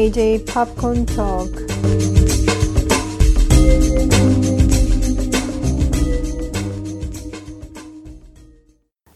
JJ Popcorn Talk.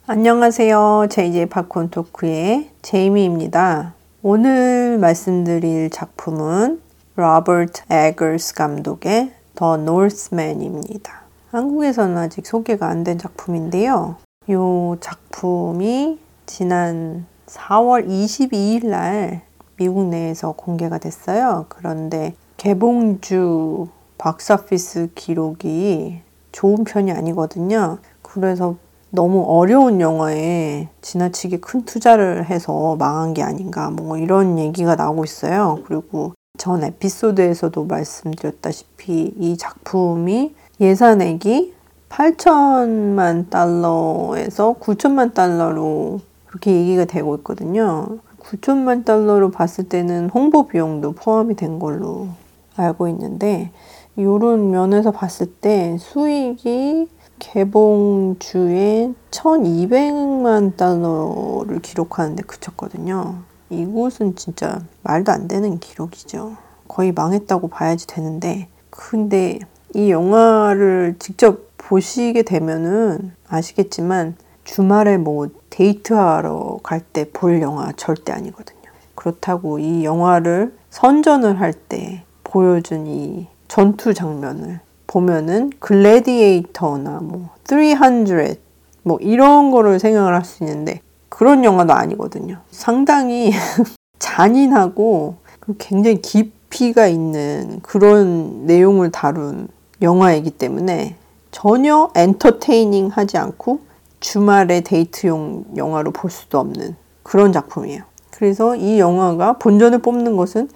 안녕하세요. JJ 팝콘 토크의 제이미입니다. 오늘 말씀드릴 작품은 로버트 에거스 감독의 더 노스맨입니다. 한국에서는 아직 소개가 안 된 작품인데요. 이 작품이 지난 4월 22일 날 미국 내에서 공개가 됐어요. 그런데 개봉주 박스오피스 기록이 좋은 편이 아니거든요. 그래서 너무 어려운 영화에 지나치게 큰 투자를 해서 망한 게 아닌가 뭐 이런 얘기가 나오고 있어요. 그리고 전 에피소드에서도 말씀드렸다시피 이 작품이 예산액이 8천만 달러에서 9천만 달러로 그렇게 얘기가 되고 있거든요. 9천만 달러로 봤을 때는 홍보 비용도 포함이 된 걸로 알고 있는데 이런 면에서 봤을 때 수익이 개봉주에 1200만 달러를 기록하는데 그쳤거든요. 이곳은 진짜 말도 안 되는 기록이죠. 거의 망했다고 봐야지 되는데 근데 이 영화를 직접 보시게 되면은 아시겠지만 주말에 뭐 데이트하러 갈 때 볼 영화 절대 아니거든요. 그렇다고 이 영화를 선전을 할 때 보여준 이 전투 장면을 보면은 글래디에이터나 뭐 300, 뭐 이런 거를 생각을 할 수 있는데 그런 영화도 아니거든요. 상당히 잔인하고 굉장히 깊이가 있는 그런 내용을 다룬 영화이기 때문에 전혀 엔터테이닝 하지 않고 주말에 데이트용 영화로 볼 수도 없는 그런 작품이에요. 그래서 이 영화가 본전을 뽑는 것은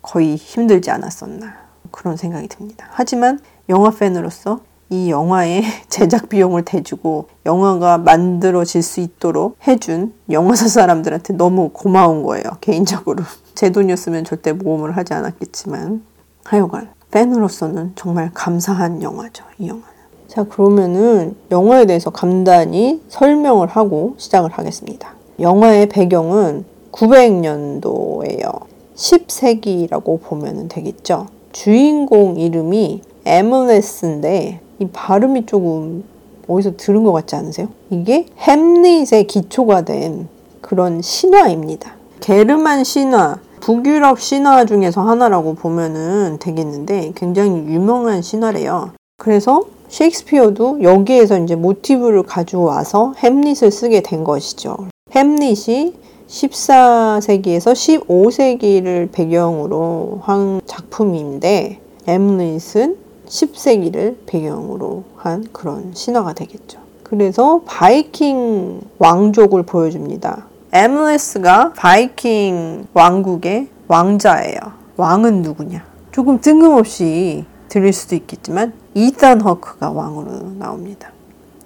거의 힘들지 않았었나 그런 생각이 듭니다. 하지만 영화 팬으로서 이 영화의 제작 비용을 대주고 영화가 만들어질 수 있도록 해준 영화사 사람들한테 너무 고마운 거예요. 개인적으로. 제 돈이었으면 절대 모험을 하지 않았겠지만 하여간 팬으로서는 정말 감사한 영화죠. 이 영화는. 자 그러면은 영화에 대해서 간단히 설명을 하고 시작을 하겠습니다. 영화의 배경은 900년도예요. 10세기라고 보면 되겠죠. 주인공 이름이 에머레스인데 이 발음이 조금 어디서 들은 것 같지 않으세요? 이게 햄릿의 기초가 된 그런 신화입니다. 게르만 신화, 북유럽 신화 중에서 하나라고 보면은 되겠는데 굉장히 유명한 신화래요. 그래서 셰익스피어도 여기에서 이제 모티브를 가지고 와서 햄릿을 쓰게 된 것이죠. 햄릿이 14세기에서 15세기를 배경으로 한 작품인데 햄릿은 10세기를 배경으로 한 그런 신화가 되겠죠. 그래서 바이킹 왕족을 보여줍니다. 엠레스가 바이킹 왕국의 왕자예요. 왕은 누구냐? 조금 뜬금없이 들릴 수도 있겠지만 이단 허크가 왕으로 나옵니다.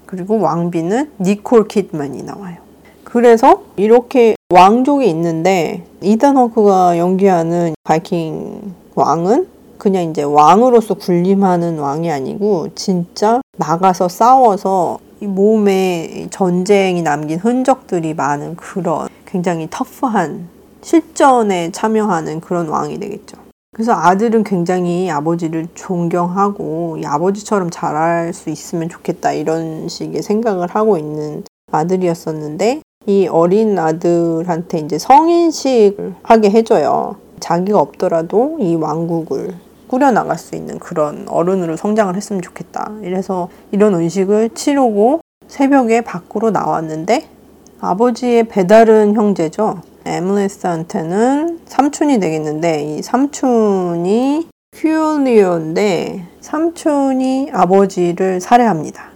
그리고 왕비는 니콜 키드만이 나와요. 그래서 이렇게 왕족이 있는데 이단 허크가 연기하는 바이킹 왕은 그냥 이제 왕으로서 군림하는 왕이 아니고 진짜 나가서 싸워서 몸에 전쟁이 남긴 흔적들이 많은 그런 굉장히 터프한 실전에 참여하는 그런 왕이 되겠죠. 그래서 아들은 굉장히 아버지를 존경하고 아버지처럼 잘할 수 있으면 좋겠다 이런 식의 생각을 하고 있는 아들이었었는데 이 어린 아들한테 이제 성인식을 하게 해줘요. 자기가 없더라도 이 왕국을 꾸려나갈 수 있는 그런 어른으로 성장을 했으면 좋겠다. 이래서 이런 의식을 치르고 새벽에 밖으로 나왔는데 아버지의 배다른 형제죠. 에므레스한테는 삼촌이 되겠는데 이 삼촌이 큐리오인데 삼촌이 아버지를 살해합니다.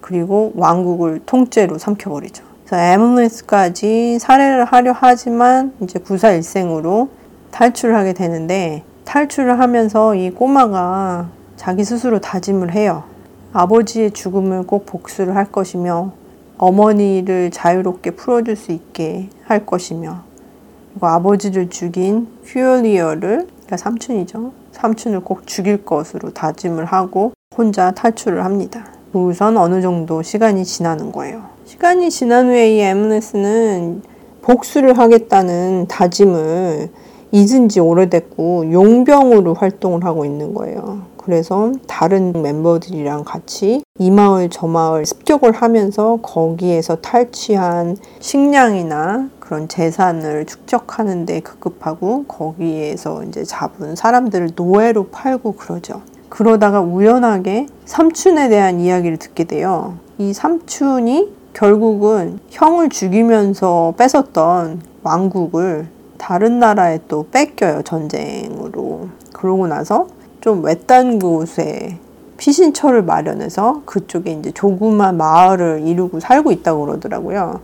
그리고 왕국을 통째로 삼켜버리죠. 그래서 에므레스까지 살해를 하려 하지만 이제 구사일생으로 탈출을 하게 되는데 탈출을 하면서 이 꼬마가 자기 스스로 다짐을 해요. 아버지의 죽음을 꼭 복수를 할 것이며 어머니를 자유롭게 풀어줄 수 있게 할 것이며 그리고 아버지를 죽인 퓨어리어를 그러니까 삼촌이죠. 삼촌을 꼭 죽일 것으로 다짐을 하고 혼자 탈출을 합니다. 우선 어느 정도 시간이 지나는 거예요. 시간이 지난 후에 이 에므네스는 복수를 하겠다는 다짐을 잊은 지 오래됐고 용병으로 활동을 하고 있는 거예요. 그래서 다른 멤버들이랑 같이 이 마을 저 마을 습격을 하면서 거기에서 탈취한 식량이나 그런 재산을 축적하는 데 급급하고 거기에서 이제 잡은 사람들을 노예로 팔고 그러죠. 그러다가 우연하게 삼촌에 대한 이야기를 듣게 돼요. 이 삼촌이 결국은 형을 죽이면서 뺏었던 왕국을 다른 나라에 또 뺏겨요, 전쟁으로. 그러고 나서 좀 외딴 곳에 피신처를 마련해서 그쪽에 이제 조그만 마을을 이루고 살고 있다고 그러더라고요.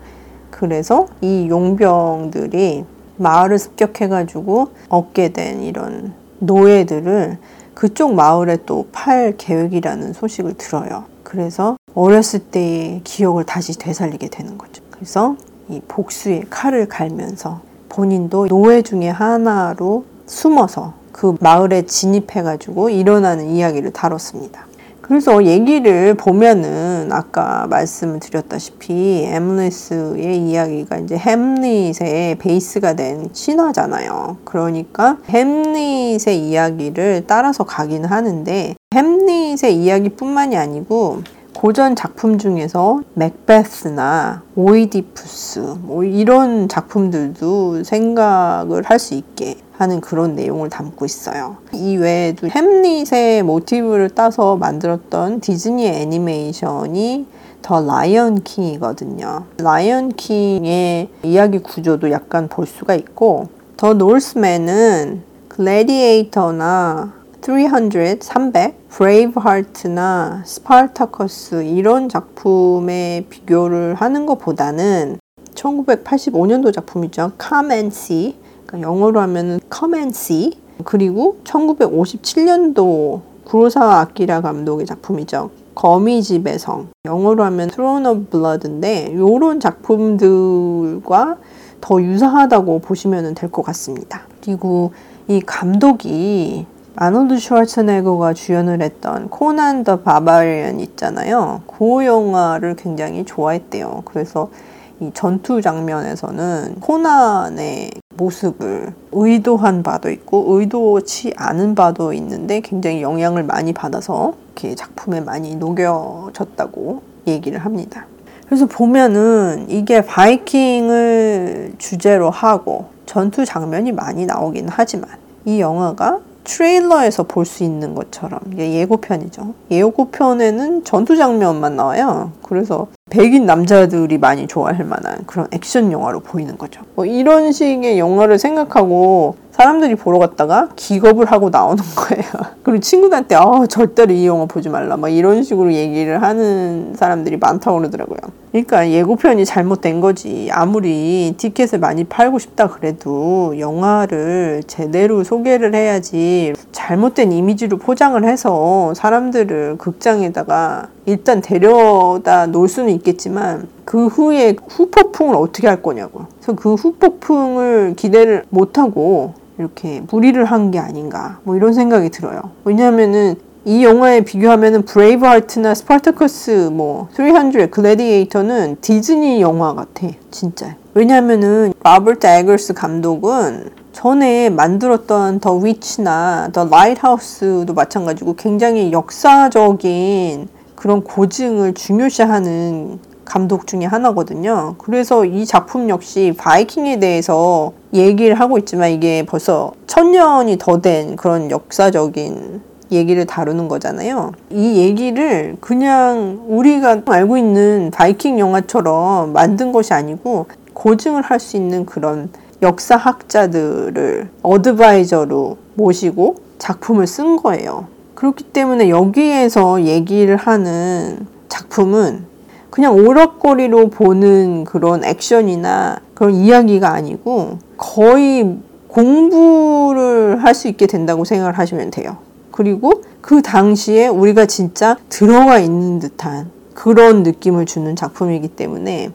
그래서 이 용병들이 마을을 습격해가지고 얻게 된 이런 노예들을 그쪽 마을에 또 팔 계획이라는 소식을 들어요. 그래서 어렸을 때의 기억을 다시 되살리게 되는 거죠. 그래서 이 복수의 칼을 갈면서 본인도 노예 중에 하나로 숨어서 그 마을에 진입해가지고 일어나는 이야기를 다뤘습니다. 그래서 얘기를 보면은 아까 말씀을 드렸다시피 엠리스의 이야기가 이제 햄릿의 베이스가 된 신화잖아요. 그러니까 햄릿의 이야기를 따라서 가긴 하는데 햄릿의 이야기뿐만이 아니고 고전 작품 중에서 맥베스나 오이디푸스 뭐 이런 작품들도 생각을 할 수 있게 하는 그런 내용을 담고 있어요. 이 외에도 햄릿의 모티브를 따서 만들었던 디즈니 애니메이션이 The Lion King이거든요. 라이언 킹의 이야기 구조도 약간 볼 수가 있고 The Northman은 글래디에이터나 300, 300, 브레이브하트나 스파르타커스 이런 작품에 비교를 하는 것보다는 1985년도 작품이죠. Come and See 그러니까 영어로 하면은 Come and See 그리고 1957년도 구로사와 아키라 감독의 작품이죠. 거미집의 성 영어로 하면 Throne of Blood인데 이런 작품들과 더 유사하다고 보시면 될 것 같습니다. 그리고 이 감독이 아놀드 슈왈츠네거가 주연을 했던 코난 더 바바리언 있잖아요. 그 영화를 굉장히 좋아했대요. 그래서 이 전투 장면에서는 코난의 모습을 의도한 바도 있고 의도치 않은 바도 있는데 굉장히 영향을 많이 받아서 이렇게 작품에 많이 녹여졌다고 얘기를 합니다. 그래서 보면은 이게 바이킹을 주제로 하고 전투 장면이 많이 나오긴 하지만 이 영화가 트레일러에서 볼 수 있는 것처럼 예고편이죠. 예고편에는 전투 장면만 나와요. 그래서 백인 남자들이 많이 좋아할 만한 그런 액션 영화로 보이는 거죠. 뭐 이런 식의 영화를 생각하고 사람들이 보러 갔다가 기겁을 하고 나오는 거예요. 그리고 친구들한테 아 절대로 이 영화 보지 말라 막 이런 식으로 얘기를 하는 사람들이 많다고 그러더라고요. 그러니까 예고편이 잘못된 거지. 아무리 티켓을 많이 팔고 싶다 그래도 영화를 제대로 소개를 해야지 잘못된 이미지로 포장을 해서 사람들을 극장에다가 일단 데려다 놓을 수는 있겠지만 그 후에 후폭풍을 어떻게 할 거냐고. 그래서 그 후폭풍을 기대를 못 하고 이렇게 무리를 한 게 아닌가 뭐 이런 생각이 들어요. 왜냐하면은 이 영화에 비교하면은 브레이브하트나 스파르타커스 뭐 300, 글래디에이터는 디즈니 영화 같아 진짜. 왜냐하면은 로버트 에글스 감독은 전에 만들었던 The Witch나 The Lighthouse도 마찬가지고 굉장히 역사적인 그런 고증을 중요시하는 감독 중에 하나거든요. 그래서 이 작품 역시 바이킹에 대해서 얘기를 하고 있지만 이게 벌써 천년이 더 된 그런 역사적인 얘기를 다루는 거잖아요. 이 얘기를 그냥 우리가 알고 있는 바이킹 영화처럼 만든 것이 아니고 고증을 할 수 있는 그런 역사학자들을 어드바이저로 모시고 작품을 쓴 거예요. 그렇기 때문에 여기에서 얘기를 하는 작품은 그냥 오락거리로 보는 그런 액션이나 그런 이야기가 아니고 거의 공부를 할 수 있게 된다고 생각을 하시면 돼요. 그리고 그 당시에 우리가 진짜 들어가 있는 듯한 그런 느낌을 주는 작품이기 때문에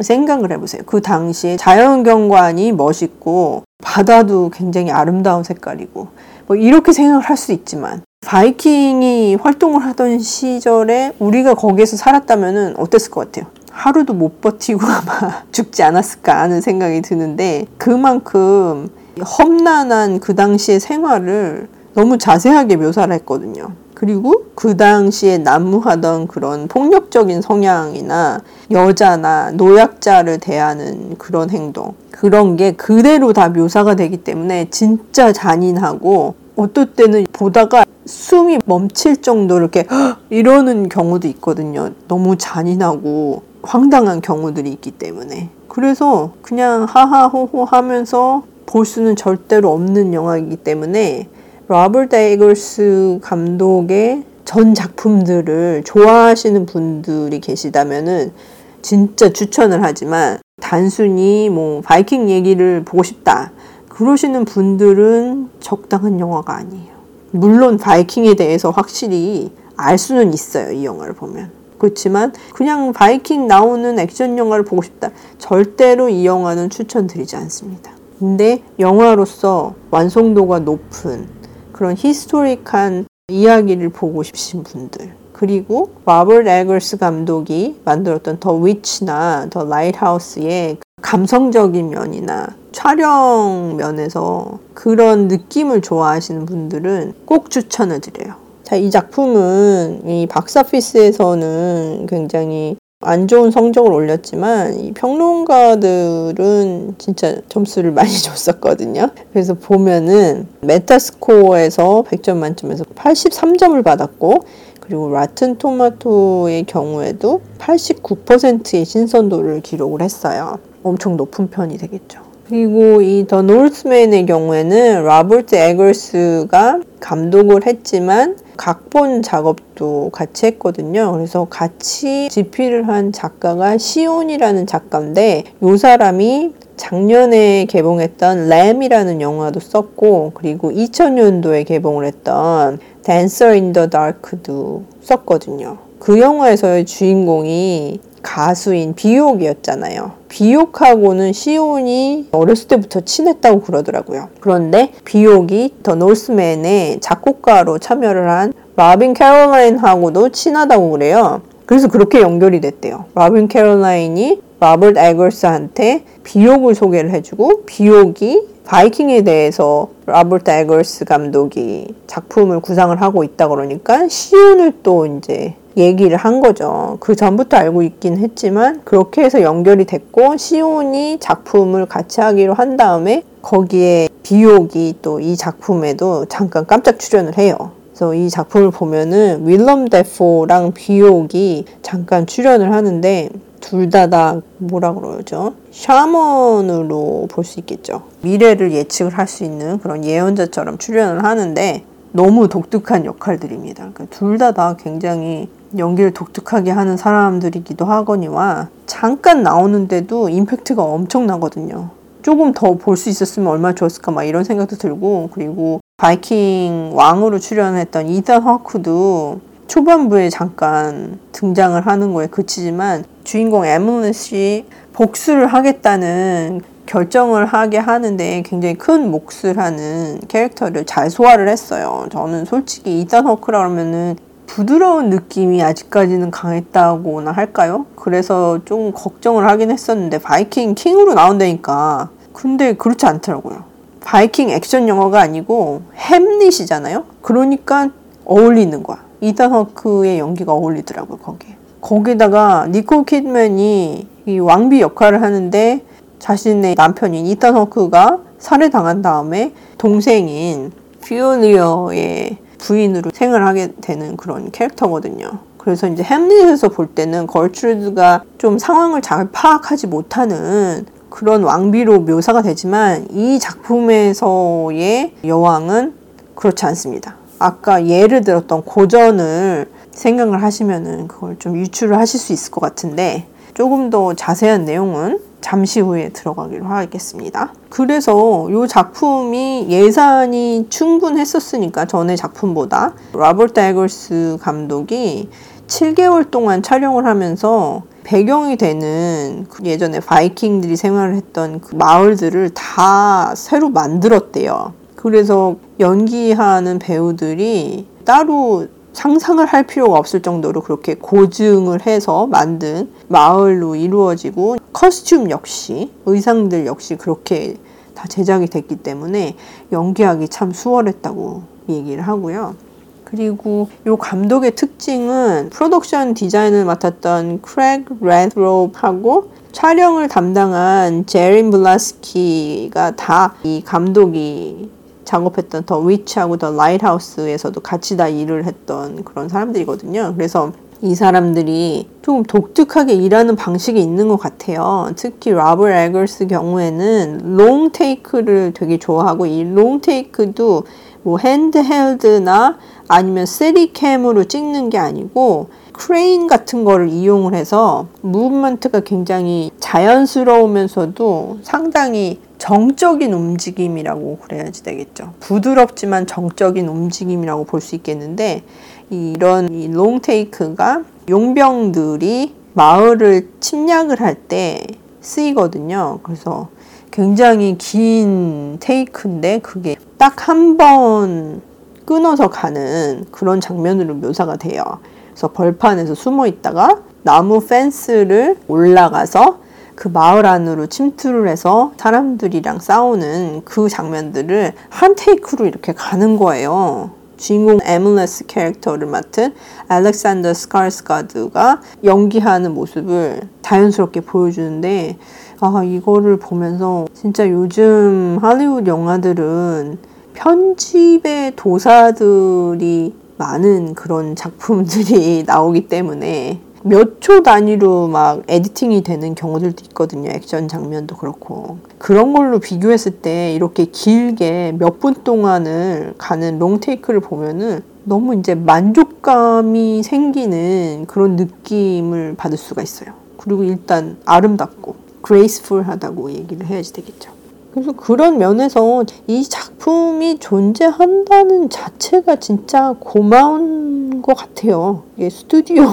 생각을 해보세요. 그 당시에 자연경관이 멋있고 바다도 굉장히 아름다운 색깔이고 뭐 이렇게 생각을 할 수 있지만 바이킹이 활동을 하던 시절에 우리가 거기에서 살았다면 어땠을 것 같아요? 하루도 못 버티고 아마 죽지 않았을까 하는 생각이 드는데 그만큼 험난한 그 당시의 생활을 너무 자세하게 묘사를 했거든요. 그리고 그 당시에 난무하던 그런 폭력적인 성향이나 여자나 노약자를 대하는 그런 행동 그런 게 그대로 다 묘사가 되기 때문에 진짜 잔인하고 어떨 때는 보다가 숨이 멈출 정도로 이렇게 이러는 경우도 있거든요. 너무 잔인하고 황당한 경우들이 있기 때문에 그래서 그냥 하하호호 하면서 볼 수는 절대로 없는 영화이기 때문에 로버트 에글스 감독의 전 작품들을 좋아하시는 분들이 계시다면은 진짜 추천을 하지만 단순히 뭐 바이킹 얘기를 보고 싶다 그러시는 분들은 적당한 영화가 아니에요. 물론 바이킹에 대해서 확실히 알 수는 있어요. 이 영화를 보면. 그렇지만 그냥 바이킹 나오는 액션 영화를 보고 싶다. 절대로 이 영화는 추천드리지 않습니다. 근데 영화로서 완성도가 높은 그런 historic한 이야기를 보고 싶으신 분들 그리고 로버트 에글스 감독이 만들었던 The Witch나 The Lighthouse의 감성적인 면이나 촬영 면에서 그런 느낌을 좋아하시는 분들은 꼭 추천을 드려요. 자, 이 작품은 이 박스오피스에서는 굉장히 안 좋은 성적을 올렸지만 이 평론가들은 진짜 점수를 많이 줬었거든요. 그래서 보면은 메타스코어에서 100점 만점에서 83점을 받았고 그리고 로튼 토마토의 경우에도 89%의 신선도를 기록을 했어요. 엄청 높은 편이 되겠죠. 그리고 이 The Northman의 경우에는 로버트 에글스가 감독을 했지만 각본 작업도 같이 했거든요. 그래서 같이 집필을 한 작가가 시온이라는 작가인데 이 사람이 작년에 개봉했던 Lamb이라는 영화도 썼고 그리고 2000년도에 개봉을 했던 Dancer in the Dark도 썼거든요. 그 영화에서의 주인공이 가수인 비욕이었잖아요. 비욕하고는 시온이 어렸을 때부터 친했다고 그러더라고요. 그런데 비욕이 The Northman의 작곡가로 참여를 한 로빈 캐롤란하고도 친하다고 그래요. 그래서 그렇게 연결이 됐대요. 로빈 캐롤란이 로버트 에글스한테 비욕을 소개를 해주고 비욕이 바이킹에 대해서 로버트 에글스 감독이 작품을 구상을 하고 있다 그러니까 시온을 또 이제 얘기를 한 거죠. 그 전부터 알고 있긴 했지만 그렇게 해서 연결이 됐고 시온이 작품을 같이 하기로 한 다음에 거기에 비욕이 또 이 작품에도 잠깐 깜짝 출연을 해요. 그래서 이 작품을 보면은 윌럼 데포랑 비옥이 잠깐 출연을 하는데 둘다다 뭐라 그러죠? 샤먼으로 볼 수 있겠죠. 미래를 예측을 할 수 있는 그런 예언자처럼 출연을 하는데 너무 독특한 역할들입니다. 그러니까 둘다 다 굉장히 연기를 독특하게 하는 사람들이기도 하거니와 잠깐 나오는데도 임팩트가 엄청나거든요. 조금 더 볼 수 있었으면 얼마나 좋았을까 막 이런 생각도 들고 그리고 바이킹 왕으로 출연했던 이단 허크도 초반부에 잠깐 등장을 하는 거에 그치지만 주인공 에밀리씨 복수를 하겠다는 결정을 하게 하는데 굉장히 큰 몫을 하는 캐릭터를 잘 소화를 했어요. 저는 솔직히 이단 허크라 그러면은 부드러운 느낌이 아직까지는 강했다고나 할까요? 그래서 좀 걱정을 하긴 했었는데 바이킹 킹으로 나온다니까 근데 그렇지 않더라고요. 바이킹 액션 영화가 아니고 햄릿이잖아요. 그러니까 어울리는 거야. 이단 허크의 연기가 어울리더라고요, 거기에. 거기다가 니콜 키드맨이 이 왕비 역할을 하는데 자신의 남편인 이단 허크가 살해당한 다음에 동생인 퓨리어의 부인으로 생활하게 되는 그런 캐릭터거든요. 그래서 이제 햄릿에서 볼 때는 걸트루드가 좀 상황을 잘 파악하지 못하는 그런 왕비로 묘사가 되지만 이 작품에서의 여왕은 그렇지 않습니다. 아까 예를 들었던 고전을 생각을 하시면은 그걸 좀 유추를 하실 수 있을 것 같은데 조금 더 자세한 내용은 잠시 후에 들어가기로 하겠습니다. 그래서 이 작품이 예산이 충분했었으니까 전에 작품보다 로버트 에글스 감독이 7개월 동안 촬영을 하면서 배경이 되는 그 예전에 바이킹들이 생활을 했던 그 마을들을 다 새로 만들었대요. 그래서 연기하는 배우들이 따로 상상을 할 필요가 없을 정도로 그렇게 고증을 해서 만든 마을로 이루어지고 costume 역시 의상들 역시 그렇게 다 제작이 됐기 때문에 연기하기 참 수월했다고 얘기를 하고요. 그리고 이 감독의 특징은 production design을 맡았던 크레이그 라스롭하고 촬영을 담당한 제린 블라슈케가 다 이 감독이 작업했던 The Witch하고 The Lighthouse에서도 같이 다 일을 했던 그런 사람들이거든요. 그래서 이 사람들이 조금 독특하게 일하는 방식이 있는 것 같아요. 특히 로버트 에글스 경우에는 long take를 되게 좋아하고 이 long take도 뭐 handheld나 아니면 steadicam으로 찍는 게 아니고 크레인 같은 거를 이용을 해서 movement가 굉장히 자연스러우면서도 상당히 정적인 움직임이라고 그래야지 되겠죠. 부드럽지만 정적인 움직임이라고 볼 수 있겠는데 이런 이 롱테이크가 용병들이 마을을 침략을 할 때 쓰이거든요. 그래서 굉장히 긴 테이크인데 그게 딱 한 번 끊어서 가는 그런 장면으로 묘사가 돼요. 그래서 벌판에서 숨어 있다가 나무 펜스를 올라가서 그 마을 안으로 침투를 해서 사람들이랑 싸우는 그 장면들을 한 테이크로 이렇게 가는 거예요. 주인공 에밀레스 캐릭터를 맡은 알렉산더 스카스가드가 연기하는 모습을 자연스럽게 보여주는데 아 이거를 보면서 진짜 요즘 할리우드 영화들은 편집의 도사들이 많은 그런 작품들이 나오기 때문에 몇 초 단위로 막 editing이 되는 경우들도 있거든요. 액션 장면도 그렇고. 그런 걸로 비교했을 때 이렇게 길게 몇 분 동안을 가는 롱테이크를 보면은 너무 이제 만족감이 생기는 그런 느낌을 받을 수가 있어요. 그리고 일단 아름답고 그레이스풀하다고 얘기를 해야지 되겠죠. 그래서 그런 면에서 이 작품이 존재한다는 자체가 진짜 고마운 것 같아요. 이게 스튜디오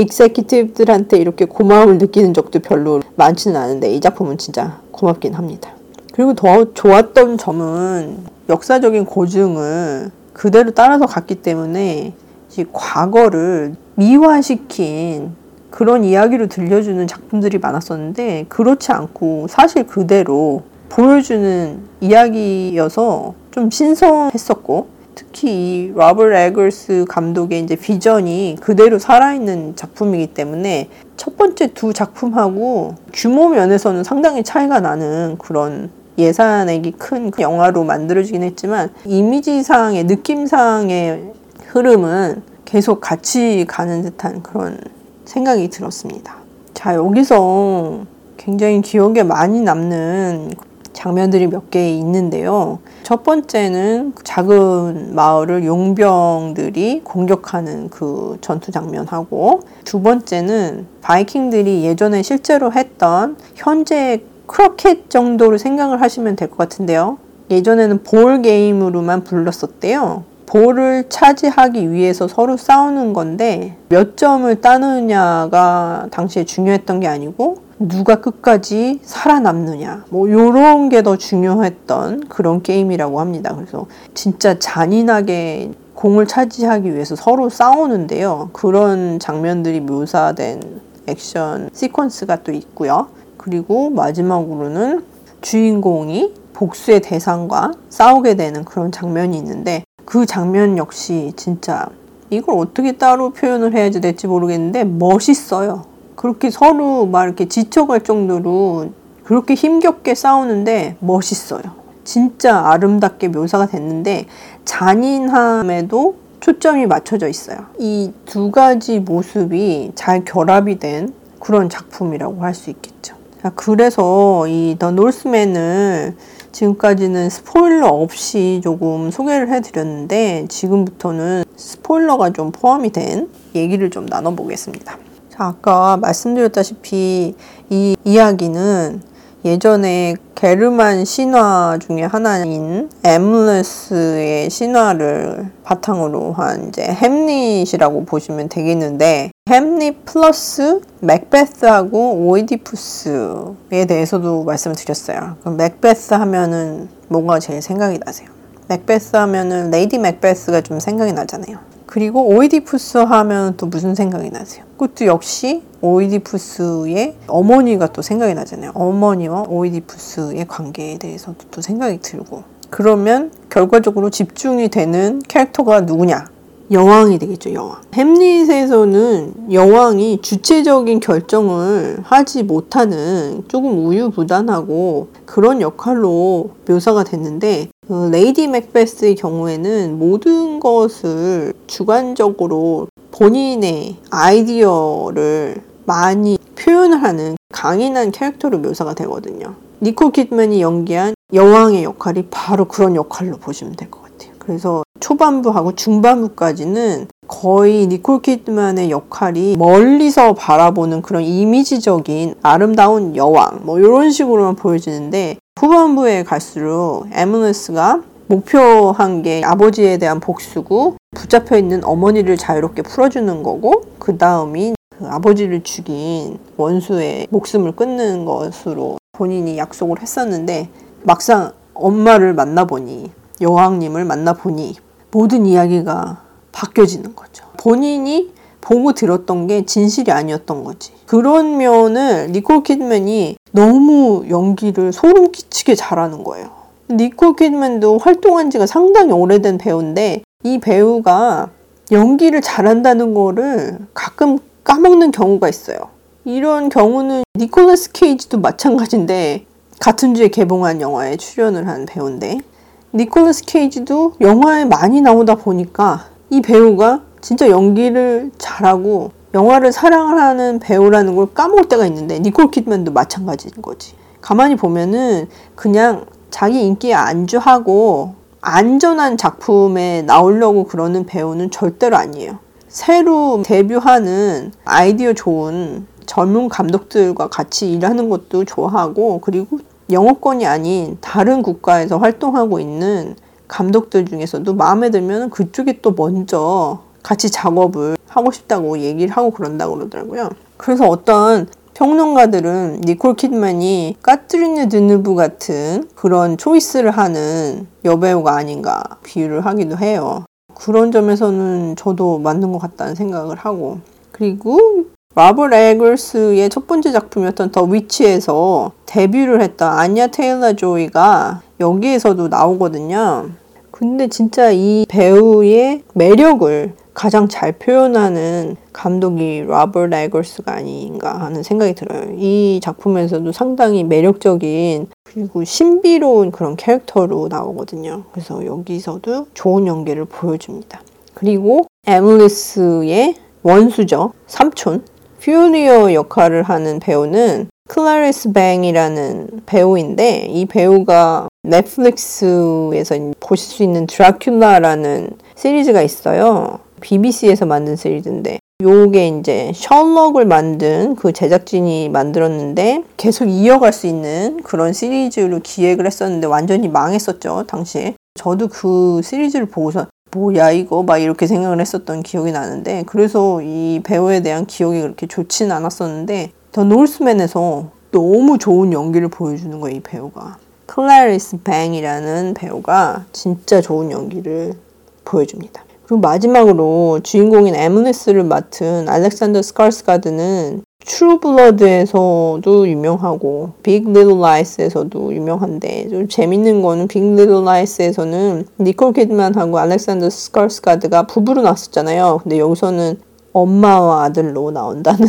익세키티브들한테 이렇게 고마움을 느끼는 적도 별로 많지는 않은데 이 작품은 진짜 고맙긴 합니다. 그리고 더 좋았던 점은 역사적인 고증을 그대로 따라서 갔기 때문에 과거를 미화시킨 그런 이야기로 들려주는 작품들이 많았었는데 그렇지 않고 사실 그대로 보여주는 이야기여서 좀 신선했었고 특히 이 로버트 에글스 감독의 이제 비전이 그대로 살아있는 작품이기 때문에 첫 번째 두 작품하고 규모 면에서는 상당히 차이가 나는 그런 예산액이 큰 영화로 만들어지긴 했지만 이미지상의 느낌상의 흐름은 계속 같이 가는 듯한 그런 생각이 들었습니다. 자, 여기서 굉장히 기억에 많이 남는 장면들이 몇 개 있는데요. 첫 번째는 작은 마을을 용병들이 공격하는 그 전투 장면하고 두 번째는 바이킹들이 예전에 실제로 했던 현재 크로켓 정도로 생각을 하시면 될 것 같은데요. 예전에는 볼 게임으로만 불렀었대요. 볼을 차지하기 위해서 서로 싸우는 건데 몇 점을 따느냐가 당시에 중요했던 게 아니고 누가 끝까지 살아남느냐 뭐 요런 게 더 중요했던 그런 게임이라고 합니다. 그래서 진짜 잔인하게 공을 차지하기 위해서 서로 싸우는데요. 그런 장면들이 묘사된 액션 시퀀스가 또 있고요. 그리고 마지막으로는 주인공이 복수의 대상과 싸우게 되는 그런 장면이 있는데 그 장면 역시 진짜 이걸 어떻게 따로 표현을 해야 될지 모르겠는데 멋있어요. 그렇게 서로 막 이렇게 지쳐갈 정도로 그렇게 힘겹게 싸우는데 멋있어요. 진짜 아름답게 묘사가 됐는데 잔인함에도 초점이 맞춰져 있어요. 이 두 가지 모습이 잘 결합이 된 그런 작품이라고 할 수 있겠죠. 그래서 이 The Northman을 지금까지는 스포일러 없이 조금 소개를 해드렸는데 지금부터는 스포일러가 좀 포함이 된 얘기를 좀 나눠보겠습니다. 자, 아까 말씀드렸다시피 이 이야기는 예전에 게르만 신화 중에 하나인 엠레스의 신화를 바탕으로 한 이제 햄릿이라고 보시면 되겠는데 햄릿 플러스 맥베스하고 오이디푸스에 대해서도 말씀을 드렸어요. 그럼 맥베스 하면은 뭐가 제일 생각이 나세요? 맥베스 하면은 레이디 맥베스가 좀 생각이 나잖아요. 그리고 오이디푸스 하면 또 무슨 생각이 나세요? 그것도 역시 오이디푸스의 어머니가 또 생각이 나잖아요. 어머니와 오이디푸스의 관계에 대해서도 또 생각이 들고. 그러면 결과적으로 집중이 되는 캐릭터가 누구냐? 여왕이 되겠죠, 여왕. 햄릿에서는 여왕이 주체적인 결정을 하지 못하는 조금 우유부단하고 그런 역할로 묘사가 됐는데, 그 레이디 맥베스의 경우에는 모든 것을 주관적으로 본인의 아이디어를 많이 표현을 하는 강인한 캐릭터로 묘사가 되거든요. 니콜 키드맨이 연기한 여왕의 역할이 바로 그런 역할로 보시면 될 것 같아요. 그래서 초반부하고 중반부까지는 거의 니콜 키드만의 역할이 멀리서 바라보는 그런 이미지적인 아름다운 여왕 뭐 이런 식으로만 보여지는데 후반부에 갈수록 에무네스가 목표한 게 아버지에 대한 복수고 붙잡혀 있는 어머니를 자유롭게 풀어주는 거고 그 다음이 그 아버지를 죽인 원수의 목숨을 끊는 것으로 본인이 약속을 했었는데 막상 엄마를 만나보니 여왕님을 만나보니 모든 이야기가 바뀌어지는 거죠. 본인이 보고 들었던 게 진실이 아니었던 거지. 그런 면을 니콜 키드맨이 너무 연기를 소름 끼치게 잘하는 거예요. 니콜 키드맨도 활동한 지가 상당히 오래된 배우인데 이 배우가 연기를 잘한다는 거를 가끔 까먹는 경우가 있어요. 이런 경우는 니콜라스 케이지도 마찬가지인데 같은 주에 개봉한 영화에 출연을 한 배우인데 니콜라스 케이지도 영화에 많이 나오다 보니까 이 배우가 진짜 연기를 잘하고 영화를 사랑하는 배우라는 걸 까먹을 때가 있는데 니콜 키드맨도 마찬가지인 거지. 가만히 보면은 그냥 자기 인기에 안주하고 안전한 작품에 나오려고 그러는 배우는 절대로 아니에요. 새로 데뷔하는 아이디어 좋은 젊은 감독들과 같이 일하는 것도 좋아하고 그리고 영어권이 아닌 다른 국가에서 활동하고 있는 감독들 중에서도 마음에 들면 그쪽에 또 먼저 같이 작업을 하고 싶다고 얘기를 하고 그런다고 그러더라고요. 그래서 어떤 평론가들은 니콜 키드만이 까트리네 드누브 같은 그런 초이스를 하는 여배우가 아닌가 비유를 하기도 해요. 그런 점에서는 저도 맞는 것 같다는 생각을 하고 그리고 라벌 에글스의 첫 번째 작품이었던 더 위치에서 데뷔를 했던 아니아 테일러 조이가 여기에서도 나오거든요. 근데 진짜 이 배우의 매력을 가장 잘 표현하는 감독이 라버트 에글스가 아닌가 하는 생각이 들어요. 이 작품에서도 상당히 매력적인 그리고 신비로운 그런 캐릭터로 나오거든요. 그래서 여기서도 좋은 연기를 보여줍니다. 그리고 에밀리스의 원수죠. 삼촌. 퓨리어 역할을 하는 배우는 클라리스 뱅이라는 배우인데 이 배우가 넷플릭스에서 보실 수 있는 드라큘라라는 시리즈가 있어요. BBC에서 만든 시리즈인데 요게 이제 셜록을 만든 그 제작진이 만들었는데 계속 이어갈 수 있는 그런 시리즈로 기획을 했었는데 완전히 망했었죠 당시에. 저도 그 시리즈를 보고서 뭐야 이거? 막 이렇게 생각을 했었던 기억이 나는데 그래서 이 배우에 대한 기억이 그렇게 좋지는 않았었는데 The Northman에서 너무 좋은 연기를 보여주는 거예요 이 배우가. 클라리스 뱅이라는 배우가 진짜 좋은 연기를 보여줍니다. 그리고 마지막으로 주인공인 에믈레스를 맡은 알렉산더 스칼스가드는 트루 블러드에서도 유명하고 Big Little Lies에서도 유명한데 좀 재밌는 거는 Big Little Lies에서는 니콜 키드만하고 알렉산더 스칼스가드가 부부로 나왔었잖아요. 근데 여기서는 엄마와 아들로 나온다는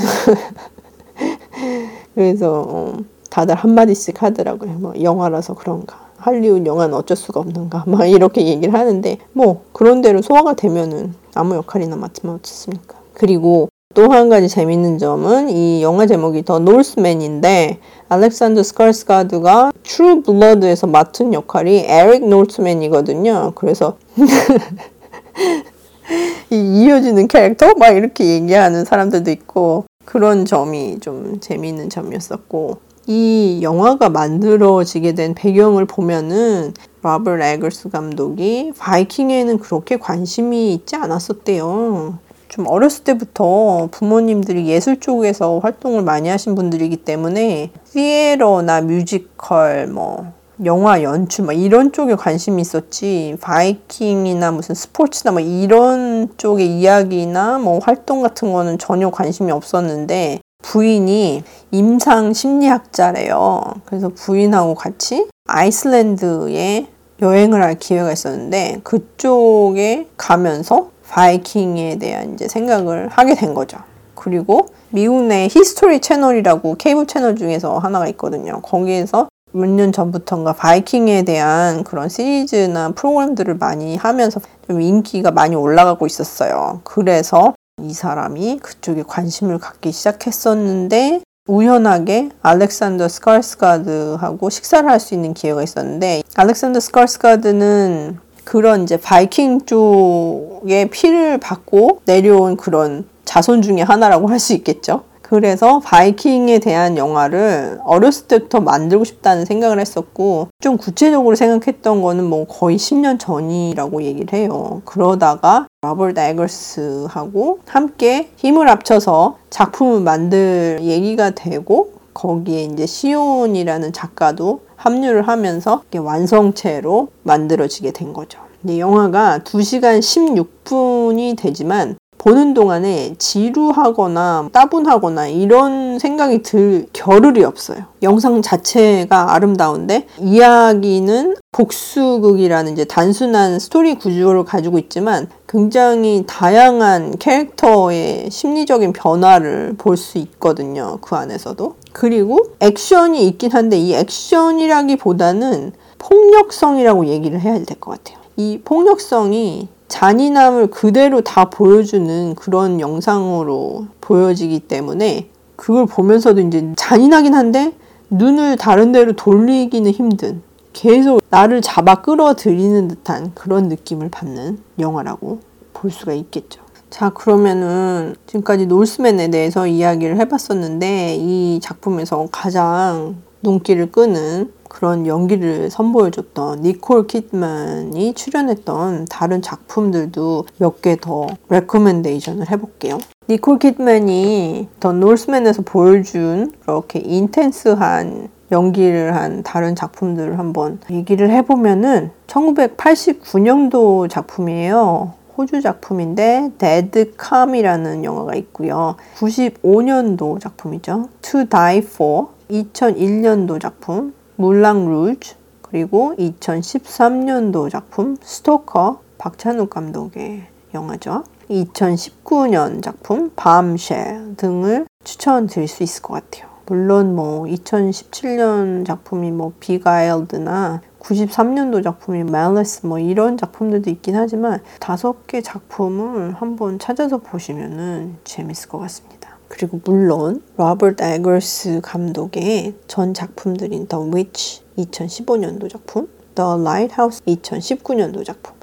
그래서 어, 다들 한마디씩 하더라고요. 뭐 영화라서 그런가. 할리우드 영화는 어쩔 수가 없는가. 막 이렇게 얘기를 하는데 뭐 그런 대로 소화가 되면은 아무 역할이나 맡으면 어떻습니까. 그리고 또 한 가지 재밌는 점은 이 영화 제목이 The Northman인데 알렉산더 스카스가드가 True Blood에서 맡은 역할이 에릭 노스맨이거든요. 그래서 이 이어지는 캐릭터 막 이렇게 얘기하는 사람들도 있고 그런 점이 좀 재미있는 점이었었고 이 영화가 만들어지게 된 배경을 보면은 로버트 에거스 감독이 바이킹에는 그렇게 관심이 있지 않았었대요. 좀 어렸을 때부터 부모님들이 예술 쪽에서 활동을 많이 하신 분들이기 때문에 theater나 뮤지컬 뭐 영화 연출 막 이런 쪽에 관심이 있었지 바이킹이나 무슨 스포츠나 뭐 이런 쪽의 이야기나 뭐 활동 같은 거는 전혀 관심이 없었는데 부인이 임상 심리학자래요. 그래서 부인하고 같이 아이슬란드에 여행을 할 기회가 있었는데 그쪽에 가면서 바이킹에 대한 이제 생각을 하게 된 거죠. 그리고 미국 내 History Channel이라고 케이블 채널 중에서 하나가 있거든요. 거기에서 몇 년 전부터인가 바이킹에 대한 그런 시리즈나 프로그램들을 많이 하면서 좀 인기가 많이 올라가고 있었어요. 그래서 이 사람이 그쪽에 관심을 갖기 시작했었는데 우연하게 알렉산더 스카스가드하고 식사를 할 수 있는 기회가 있었는데 알렉산더 스카스가드는 그런 이제 바이킹 쪽의 피를 받고 내려온 그런 자손 중에 하나라고 할 수 있겠죠. 그래서 바이킹에 대한 영화를 어렸을 때부터 만들고 싶다는 생각을 했었고 좀 구체적으로 생각했던 거는 뭐 거의 10년 전이라고 얘기를 해요. 그러다가 로버트 에거스하고 함께 힘을 합쳐서 작품을 만들 얘기가 되고 거기에 이제 시온이라는 작가도 합류를 하면서 완성체로 만들어지게 된 거죠. 영화가 2시간 16분이 되지만 보는 동안에 지루하거나 따분하거나 이런 생각이 들 겨를이 없어요. 영상 자체가 아름다운데 이야기는 복수극이라는 이제 단순한 스토리 구조를 가지고 있지만 굉장히 다양한 캐릭터의 심리적인 변화를 볼 수 있거든요. 그 안에서도. 그리고 액션이 있긴 한데 이 액션이라기보다는 폭력성이라고 얘기를 해야 될 것 같아요. 이 폭력성이 잔인함을 그대로 다 보여주는 그런 영상으로 보여지기 때문에 그걸 보면서도 이제 잔인하긴 한데 눈을 다른 데로 돌리기는 힘든 계속 나를 잡아 끌어들이는 듯한 그런 느낌을 받는 영화라고 볼 수가 있겠죠. 자, 그러면은 지금까지 Northman에 대해서 이야기를 해봤었는데 이 작품에서 가장 눈길을 끄는 그런 연기를 선보여줬던 니콜 키드만이 출연했던 다른 작품들도 몇 개 더 recommendation을 해볼게요. 니콜 키드만이 The Northman에서 보여준 그렇게 intense한 연기를 한 다른 작품들을 한번 얘기를 해보면은 1989년도 작품이에요. 호주 작품인데 Dead Calm이라는 영화가 있고요. 95년도 작품이죠. To Die For 2001년도 작품 Moulin Rouge 그리고 2013년도 작품 Stoker 박찬욱 감독의 영화죠. 2019년 작품 밤쉘 등을 추천드릴 수 있을 것 같아요. 물론 뭐 2017년 작품이 뭐 비가일드나 93년도 작품이 멜레스 뭐 이런 작품들도 있긴 하지만 다섯 개 작품을 한번 찾아서 보시면은 재밌을 것 같습니다. 그리고 물론 로버트 에거스 감독의 전 작품들인 The Witch 2015년도 작품, The Lighthouse 2019년도 작품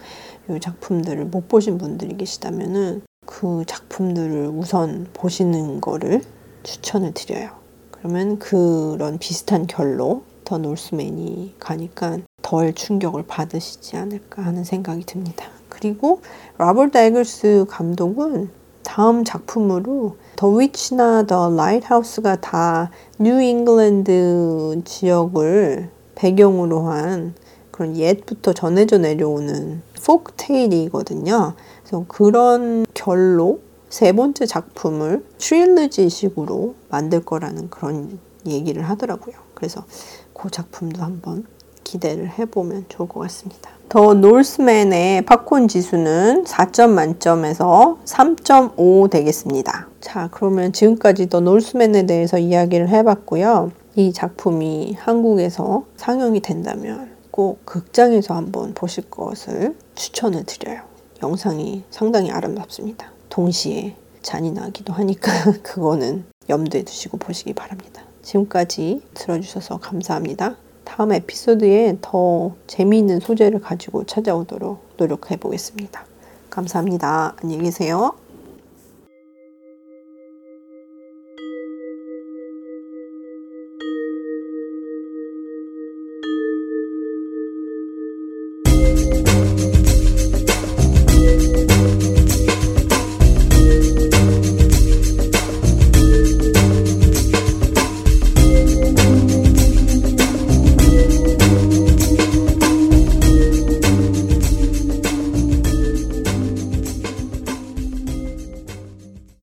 이 작품들을 못 보신 분들이 계시다면은 그 작품들을 우선 보시는 거를 추천을 드려요. 그러면 그런 비슷한 결로 The Northman이 가니까 덜 충격을 받으시지 않을까 하는 생각이 듭니다. 그리고 로버트 에거스 감독은 다음 작품으로 The Witch나 The Lighthouse가 다 뉴잉글랜드 지역을 배경으로 한 그런 옛부터 전해져 내려오는 folktale이거든요. 그래서 그런 결로 세 번째 작품을 trilogy식으로 만들 거라는 그런 얘기를 하더라고요. 그래서 그 작품도 한번 기대를 해보면 좋을 것 같습니다. The Northman의 팝콘 지수는 4점 만점에서 3.5 되겠습니다. 자, 그러면 지금까지 The Northman에 대해서 이야기를 해봤고요. 이 작품이 한국에서 상영이 된다면 꼭 극장에서 한번 보실 것을 추천을 드려요. 영상이 상당히 아름답습니다. 동시에 잔인하기도 하니까 그거는 염두에 두시고 보시기 바랍니다. 지금까지 들어주셔서 감사합니다. 다음 에피소드에 더 재미있는 소재를 가지고 찾아오도록 노력해 보겠습니다. 감사합니다. 안녕히 계세요.